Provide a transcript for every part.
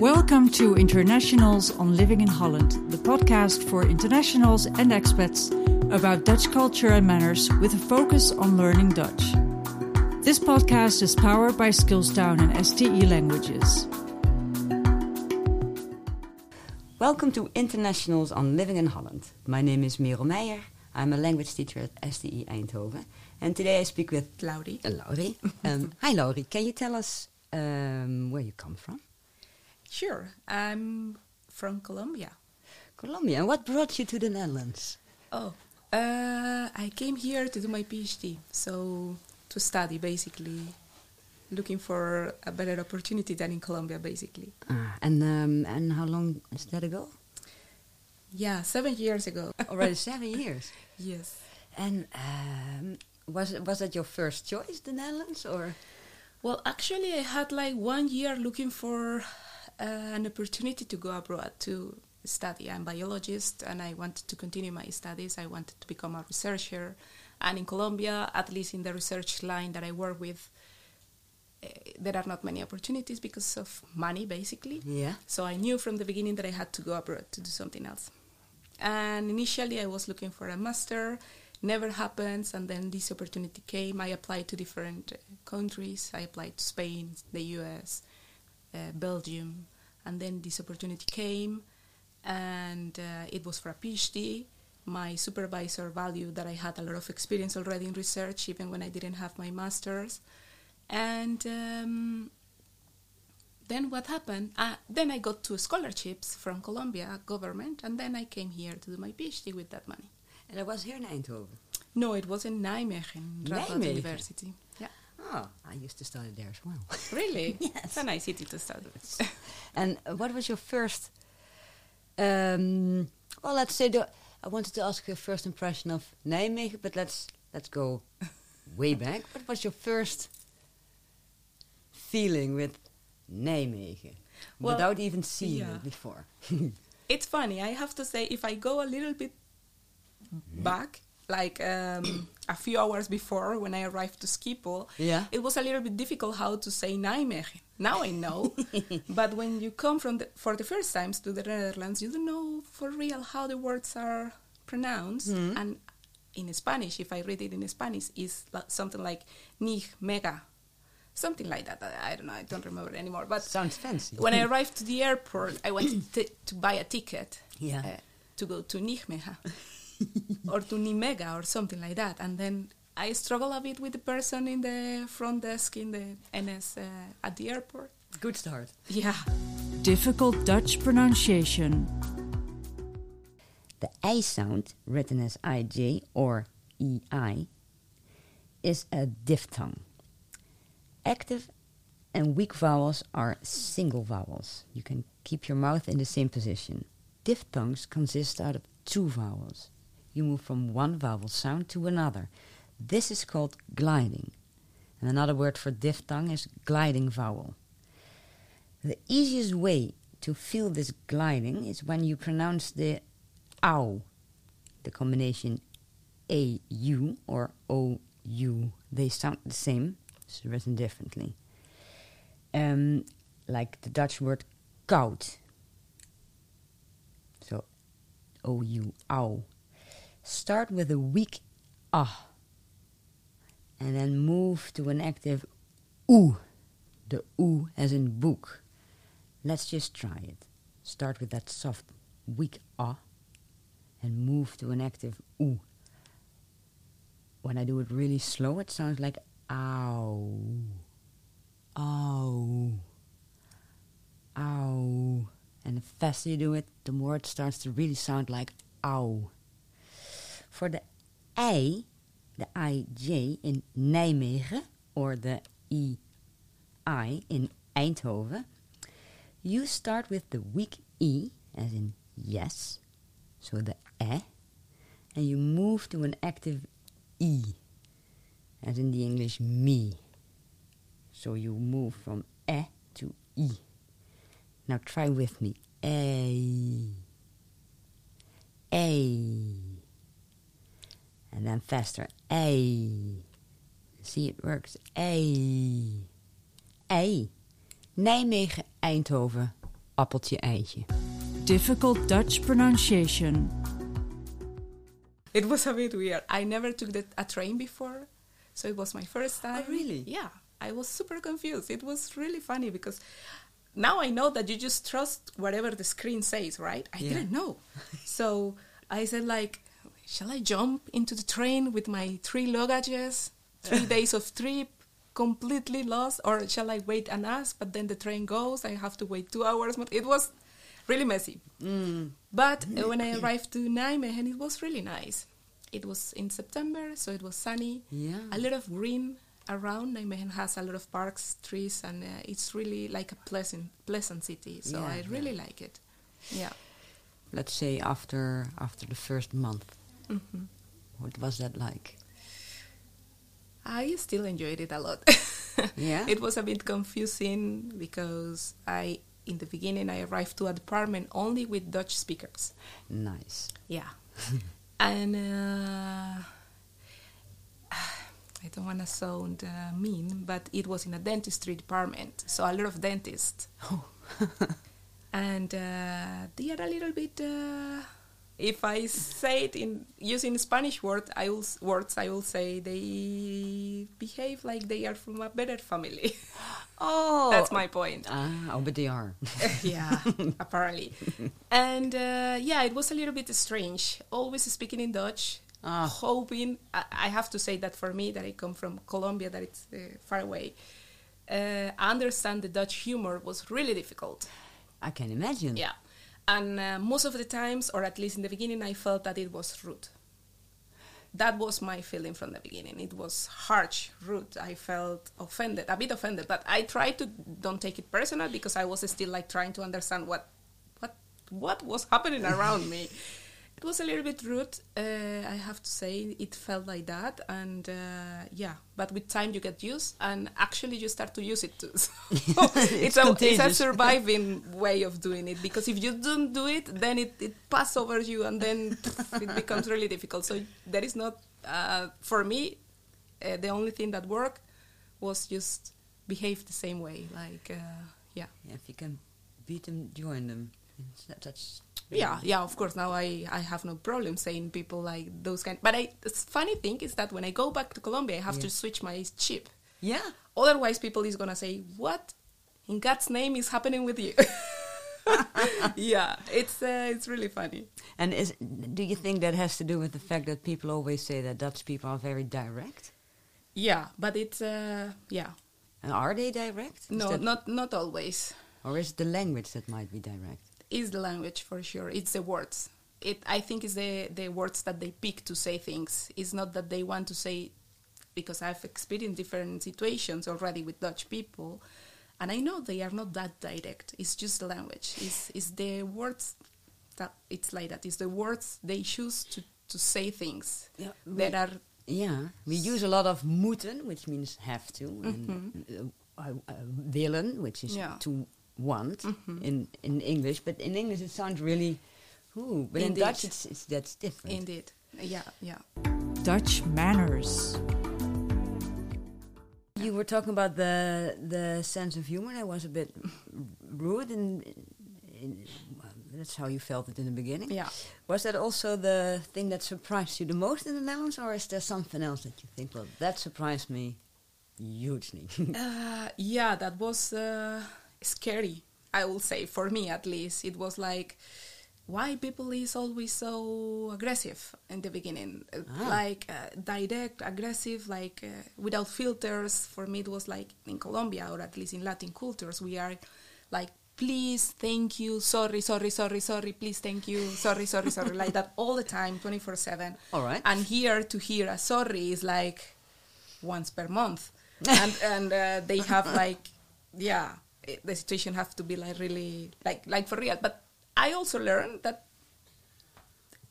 Welcome to Internationals on Living in Holland, the podcast for internationals and expats about Dutch culture and manners with a focus on learning Dutch. This podcast is powered by Skillstown and STE Languages. Welcome to Internationals on Living in Holland. My name is Merel Meijer. I'm a language teacher at STE Eindhoven. And today I speak with Lauiry. Uh, Lauiry. Um, hi, Lauiry. Can you tell us um, where you come from? Sure. I'm from Colombia. Colombia. And what brought you to the Netherlands? Oh, uh, I came here to do my PhD. So, to study basically, looking for a better opportunity than in Colombia, basically. Ah, and um, and how long is that ago? Yeah, seven years ago. Already seven years. yes. And um, was was that your first choice, the Netherlands, or? Well, actually, I had like one year looking for an opportunity to go abroad to study. I'm a biologist and I wanted to continue my studies. I wanted to become a researcher. And in Colombia, at least in the research line that I work with, uh, there are not many opportunities because of money, basically. Yeah. So I knew from the beginning that I had to go abroad to do something else. And initially, I was looking for a master. Never happens, and then this opportunity came. I applied to different uh, countries. I applied to Spain, the U.S., uh, Belgium, and then this opportunity came, and uh, it was for a PhD. My supervisor valued that I had a lot of experience already in research, even when I didn't have my master's. And um, then what happened? Uh, then I got two scholarships from Colombia government, and then I came here to do my PhD with that money. And I was here in Eindhoven. No, it was in Nijmegen, Radboud Nijmegen? University. Oh, I used to study there as well. Really? Yes. It's a nice city to study. with. And uh, what was your first? Um, well, let's say the, I wanted to ask your first impression of Nijmegen, but let's let's go way back. What was your first feeling with Nijmegen Well, without even seeing yeah. it before? it's funny. I have to say, if I go a little bit back, like um, a few hours before when I arrived to Schiphol, Yeah. it was a little bit difficult how to say Nijmegen. Now I know, but when you come from the, for the first times to the Netherlands, you don't know for real how the words are pronounced. And in Spanish, if I read it in Spanish, is something like Nijmega, something like that. I, I don't know. I don't remember anymore. But Sounds fancy. when I arrived to the airport, I wanted to, to buy a ticket Yeah. uh, to go to Nijmegen or to Nimega or something like that. And then I struggle a bit with the person in the front desk in the NS uh, at the airport. Good start. Yeah. Difficult Dutch pronunciation. The I sound, written as IJ or EI, is a diphthong. Active and weak vowels are single vowels. You can keep your mouth in the same position. Diphthongs consist out of two vowels. You move from one vowel sound to another. This is called gliding. And another word for diphthong is gliding vowel. The easiest way to feel this gliding is when you pronounce the ow, the combination AU or OU. They sound the same, it's written differently. Um, like the Dutch word koud. So, OU, ow. Start with a weak ah, and then move to an active oo, the oo as in book. Let's just try it. Start with that soft, weak ah, and move to an active oo. When I do it really slow, it sounds like ow, ow, ow. And the faster you do it, the more it starts to really sound like ow. For the I, the IJ in Nijmegen, or the EI in Eindhoven, you start with the weak E, as in yes, so the E, and you move to an active E, as in the English me. So you move from E to E. Now try with me. A. A. And then faster. A. See, it works. A. A. Nijmegen, Eindhoven, appeltje eitje. Difficult Dutch pronunciation. It was a bit weird. I never took the, a train before, so it was my first oh, time. Oh, really? Yeah. I was super confused. It was really funny because now I know that you just trust whatever the screen says, right? I Yeah. didn't know. so I said like, shall I jump into the train with my three luggages, three days of trip, completely lost, or shall I wait and ask? But then the train goes, I have to wait two hours. It was really messy. But uh, when I arrived to Nijmegen, it was really nice. It was in September, so it was sunny. Yeah. A lot of green around. Nijmegen has a lot of parks, trees, and uh, it's really like a pleasant, pleasant city. So Yeah, I really yeah. like it. Yeah. Let's say after after the first month. Hmm What was that like? I still enjoyed it a lot. Yeah? it was a bit confusing because I, in the beginning, I arrived to a department only with Dutch speakers. Nice. Yeah. and uh, I don't want to sound uh, mean, but it was in a dentistry department, so a lot of dentists. Oh. and uh, they are a little bit. If I say it in using Spanish word, I will, words, I will say they behave like they are from a better family. Oh. That's my point. Ah, oh, but they are. yeah, apparently. And uh, yeah, it was a little bit strange. Always speaking in Dutch, Ah. hoping. I, I have to say that for me, that I come from Colombia, that it's uh, far away. Uh, understand the Dutch humor was really difficult. I can imagine. Yeah, and uh, most of the times, or at least in the beginning, I felt that it was rude. That was my feeling from the beginning. It was harsh, rude. I felt offended, a bit offended, but I tried to don't take it personal because I was still like trying to understand what, what, what was happening around me. It was a little bit rude. Uh, I have to say, it felt like that, and uh, yeah. But with time, you get used, and actually, you start to use it too. So it's, a it's a surviving way of doing it because if you don't do it, then it, it passes over you, and then it becomes really difficult. So that is not uh, for me. Uh, the only thing that worked was just behave the same way. Like uh, yeah. If you can beat them, join them. That's Yeah, yeah, of course. Now I, I have no problem saying people like those kind. But I, the funny thing is that when I go back to Colombia, I have Yeah. to switch my chip. Yeah. Otherwise, people is gonna say, "What in God's name is happening with you?" yeah, it's uh, it's really funny. And is do you think that has to do with the fact that people always say that Dutch people are very direct? Yeah, but it's uh, yeah, And are they direct? Is no, not not always. Or is it the language that might be direct? Is the language for sure? It's the words. It I think is the the words that they pick to say things. It's not that they want to say, because I've experienced different situations already with Dutch people, and I know they are not that direct. It's just the language. It's it's the words that it's like that. It's the words they choose to to say things Yeah, that are Yeah, we use a lot of moeten, which means have to, and uh, uh, uh, willen, which is Yeah. to want in in English. But in English, it sounds really, ooh. But in Dutch, it's, it's that's different. indeed. Yeah, yeah. Dutch manners. You were talking about the the sense of humor that was a bit rude, and in, that's how you felt it in the beginning. Yeah. Was that also the thing that surprised you the most in the Netherlands, or is there something else that you think, well, that surprised me hugely? Uh, yeah, that was uh, scary. I will say for me at least, it was like why people is always so aggressive in the beginning, Ah. like uh, direct, aggressive, like uh, without filters. For me, it was like in Colombia or at least in Latin cultures, we are like. Please, thank you, sorry, sorry, sorry, sorry, please, thank you, sorry, sorry, sorry, like that all the time, 24 7. All right. And here to hear a sorry is like once per month and and uh, they have like yeah the situation have to be like really like like for real. But i also learned that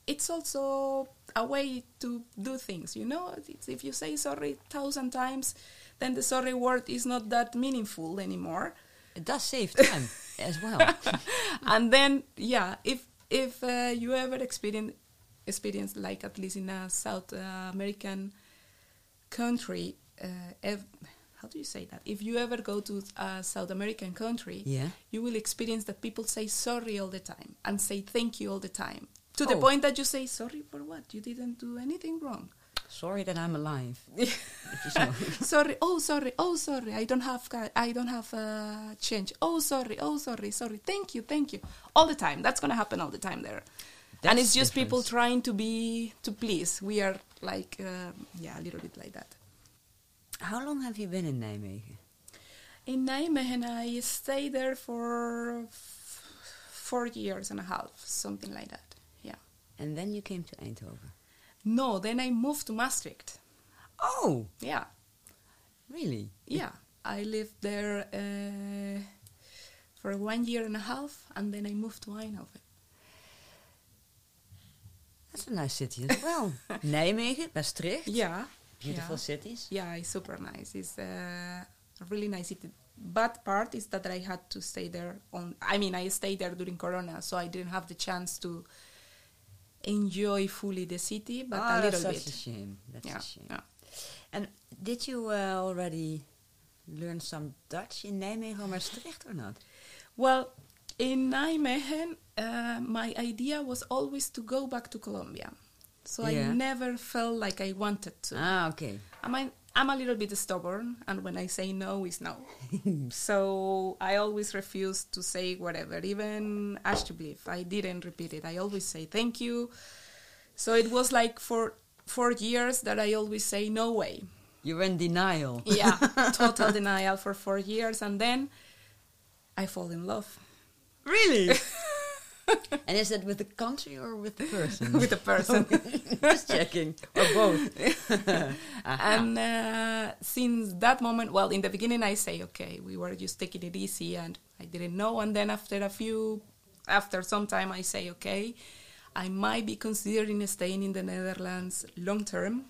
it's also a way to do things you know? It's, if you say sorry thousand times then the sorry word is not that meaningful anymore. It does save time as well. and then yeah if if uh, you ever experience experience like at least in a south uh, american country uh, ev- how do you say that? If you ever go to a South American country, Yeah. you will experience that people say sorry all the time and say thank you all the time. To the Oh. point that you say sorry for what? You didn't do anything wrong. Sorry that I'm alive. Sorry, oh sorry, oh sorry, I don't have I don't have uh, change. Oh sorry, oh sorry, sorry. Thank you, thank you. All the time. That's gonna happen all the time there. and it's just people trying to be to please. We are like uh, yeah, a little bit like that. How long have you been in Nijmegen? In Nijmegen, I stayed there for four years and a half, something like that. Yeah. And then you came to Eindhoven. No, then I moved to Maastricht. Oh, Yeah, really? yeah. I lived there uh, for one year and a half, and then I moved to Eindhoven. That's a nice city as well. Nijmegen, Maastricht. Yeah, Beautiful yeah. cities. Yeah, it's super nice. It's uh, a really nice city. Bad part is that I had to stay there on. I mean, I stayed there during Corona, so I didn't have the chance to enjoy fully the city, but Ah, a that's little such bit. a shame. That's yeah, a shame. yeah. And did you uh, already learn some Dutch in Nijmegen or Maastricht or not? Well, in Nijmegen, uh, my idea was always to go back to Colombia. So Yeah. I never felt like I wanted to. Ah, okay. I mean, I'm a little bit stubborn, and when I say no, it's no. so I always refuse to say whatever. Even Alsjeblieft, I didn't repeat it. I always say thank you. So it was like for four years that I always say no way. You were in denial. Yeah, total denial for four years, and then I fall in love Really? and is that with the country or with the person? with the person. Just checking. Or both. and uh, since that moment, well, in the beginning, I say, okay, we were just taking it easy, and I didn't know. And then after a few, after some time, I say, okay, I might be considering staying in the Netherlands long term.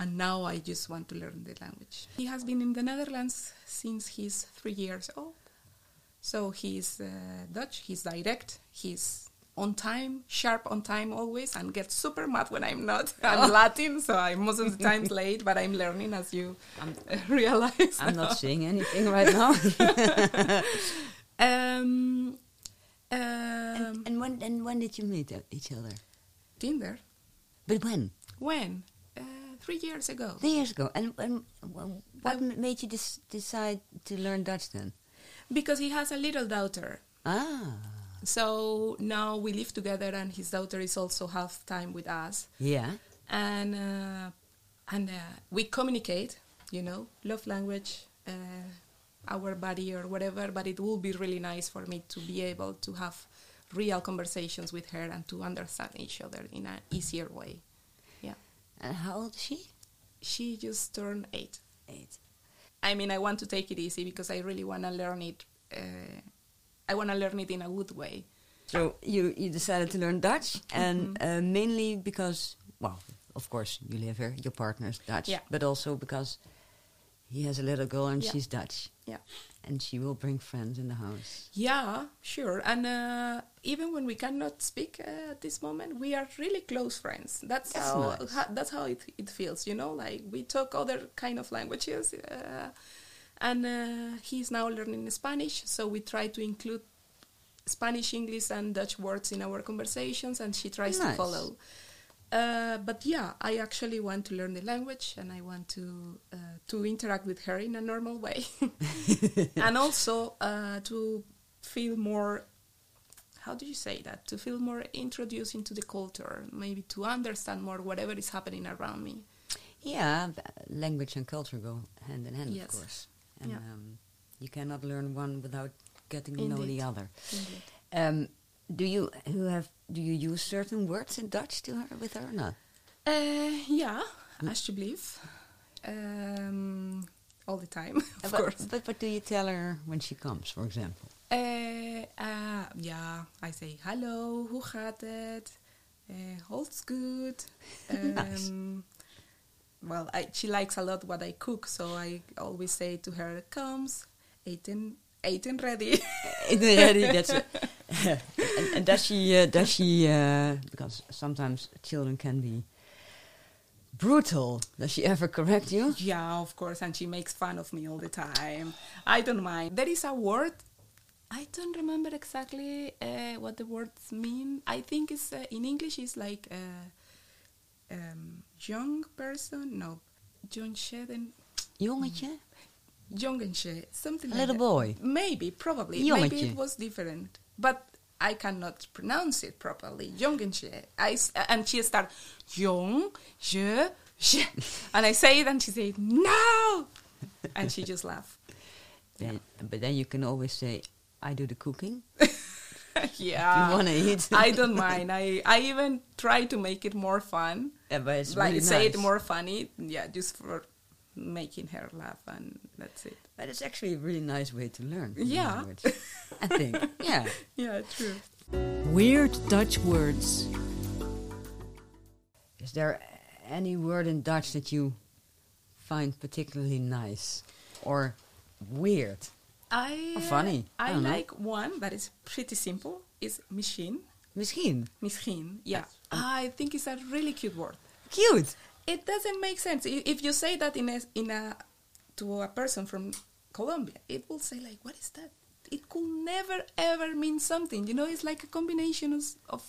And now I just want to learn the language. He has been in the Netherlands since he's three years old. So he's uh, Dutch, he's direct, he's on time, sharp on time always, and gets super mad when I'm not. I'm Latin, so I'm most of the times late, but I'm learning as you I'm, realize. I'm not seeing anything right now. Um, um, and, and when and when did you meet uh, each other? Tinder. But when? When? Uh, three years ago. Three years ago. And, and what m made you dis- decide to learn Dutch then? Because he has a little daughter. Ah, So now we live together, and his daughter is also half time with us. yeah. and uh, and uh, we communicate you know love language uh, our body or whatever but it will be really nice for me to be able to have real conversations with her and to understand each other in an easier way yeah And how old is she? she just turned eight Eight. I mean i want to take it easy because i really want to learn it uh, i want to learn it in a good way So you, you decided to learn Dutch, and uh, mainly because, well, of course you live here, your partner's Dutch, Yeah. but also because he has a little girl and Yeah. she's Dutch, yeah and she will bring friends in the house. Yeah, sure. And uh, even when we cannot speak uh, at this moment, we are really close friends. That's That's how, nice. that's how it, it feels. You know, like we talk other kind of languages, uh, and uh, he's now learning Spanish, so we try to include Spanish, English, and Dutch words in our conversations, and she tries Nice. to follow. Uh, but yeah, I actually want to learn the language, and I want to uh, to interact with her in a normal way, and also uh, to feel more. How do you say that? To feel more introduced into the culture, maybe to understand more whatever is happening around me. Yeah, language and culture go hand in hand, Yes. of course. And Yeah. um, you cannot learn one without getting to know the other. Indeed. Um, do you who have do you use certain words in Dutch to her with her or not? Uh, yeah, alsjeblieft. Um, all the time, of but, course. But what do you tell her when she comes, for example? Uh, uh, yeah, I say hello. hoe gaat het? Uh, all's good. Um, Nice. Well, I, she likes a lot what I cook, so I always say to her, "Comes, eating, eaten ready." yeah, that's it. And, and does she uh, does she uh, because sometimes children can be Brutal. Does she ever correct you? Yeah, of course, and she makes fun of me all the time. I don't mind. There is a word. I don't remember exactly uh, what the words mean. I think it's uh, in English. It's like a um, young person. No, jongetje. Jongetje? Jongetje. Something A like little boy. Maybe, probably. Maybe it was different, but I cannot pronounce it properly. Jongetje. I and she start jong, je, je, and I say it, and she say no, and she just laugh. Then, but then you can always say, I do the cooking. yeah, you want to eat? I don't mind. I I even try to make it more fun, Yeah, but it's like really say it more funny. Yeah, just for making her laugh, and that's it. But it's actually a really nice way to learn. Yeah. language, I think. Yeah. Yeah, true. Weird Dutch words. Is there any word in Dutch that you find particularly nice or weird? I Or funny. I I don't know. like one that is pretty simple. Is misschien. Misschien. Misschien. Yeah, um, I think it's a really cute word. Cute. It doesn't make sense if you say that in a in a to a person from Colombia. It will say like, "What is that?" It could never ever mean something. You know, it's like a combination of, of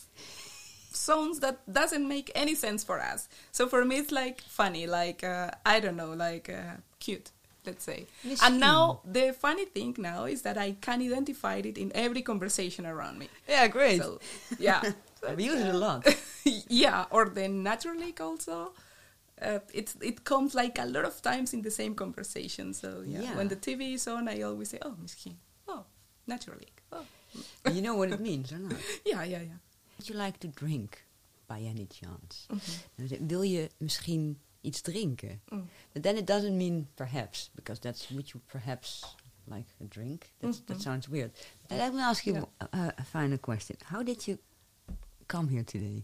sounds that doesn't make any sense for us. So for me, it's like funny, like uh, I don't know, like uh, cute. Let's say. And now the funny thing now is that I can identify it in every conversation around me. Yeah, great. So yeah, we use it a lot. yeah, or the natuurlijk also. Uh, it's it comes like a lot of times in the same conversation. So yeah, Yeah. when the TV is on, I always say, "Oh, misschien. Oh, natuurlijk. Oh, you know what it means or not? yeah, yeah, yeah." Would you like to drink by any chance? Dan zeg- Wil je misschien iets drinken? Mm. But then it doesn't mean perhaps, because that's would you perhaps like a drink? That's, That sounds weird. But let me ask you Yeah. a, a final question. How did you come here today?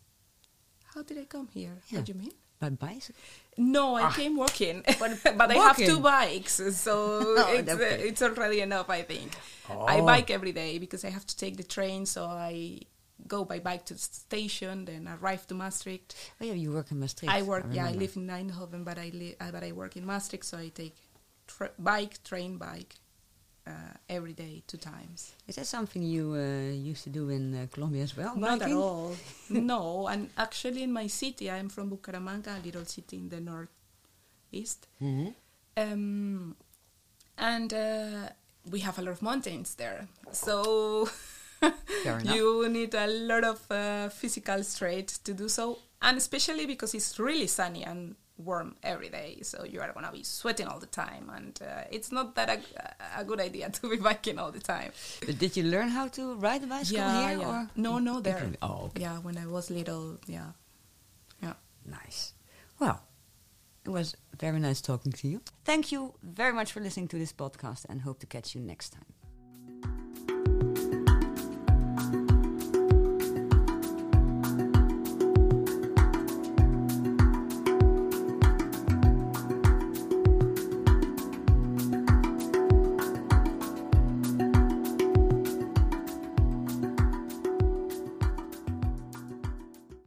How did I come here? Yeah. What do you mean? By bicycle? No, I Ah. came walking, But but, I have two bikes, so Oh, it's, okay. uh, it's already enough. I think I Oh. bike every day because I have to take the train, so I go by bike to the station, then arrive to Maastricht. Oh yeah, you work in Maastricht. I work, yeah, I live in Eindhoven, but I li- uh, but I work in Maastricht, so I take tra- bike, train, bike uh, every day, two times. Is that something you uh, used to do in uh, Colombia as well? Not at all. no, and actually, in my city, I'm from Bucaramanga, a little city in the northeast, Mhm. um, and uh, we have a lot of mountains there. So you need a lot of uh, physical strength to do so, and especially because it's really sunny and warm every day. So you are gonna be sweating all the time, and uh, it's not that a, a good idea to be biking all the time. But did you learn how to ride a bicycle here? Or? No, no, there. Oh, okay. Yeah, when I was little, yeah, yeah. Nice. Well, it was very nice talking to you. Thank you very much for listening to this podcast and hope to catch you next time.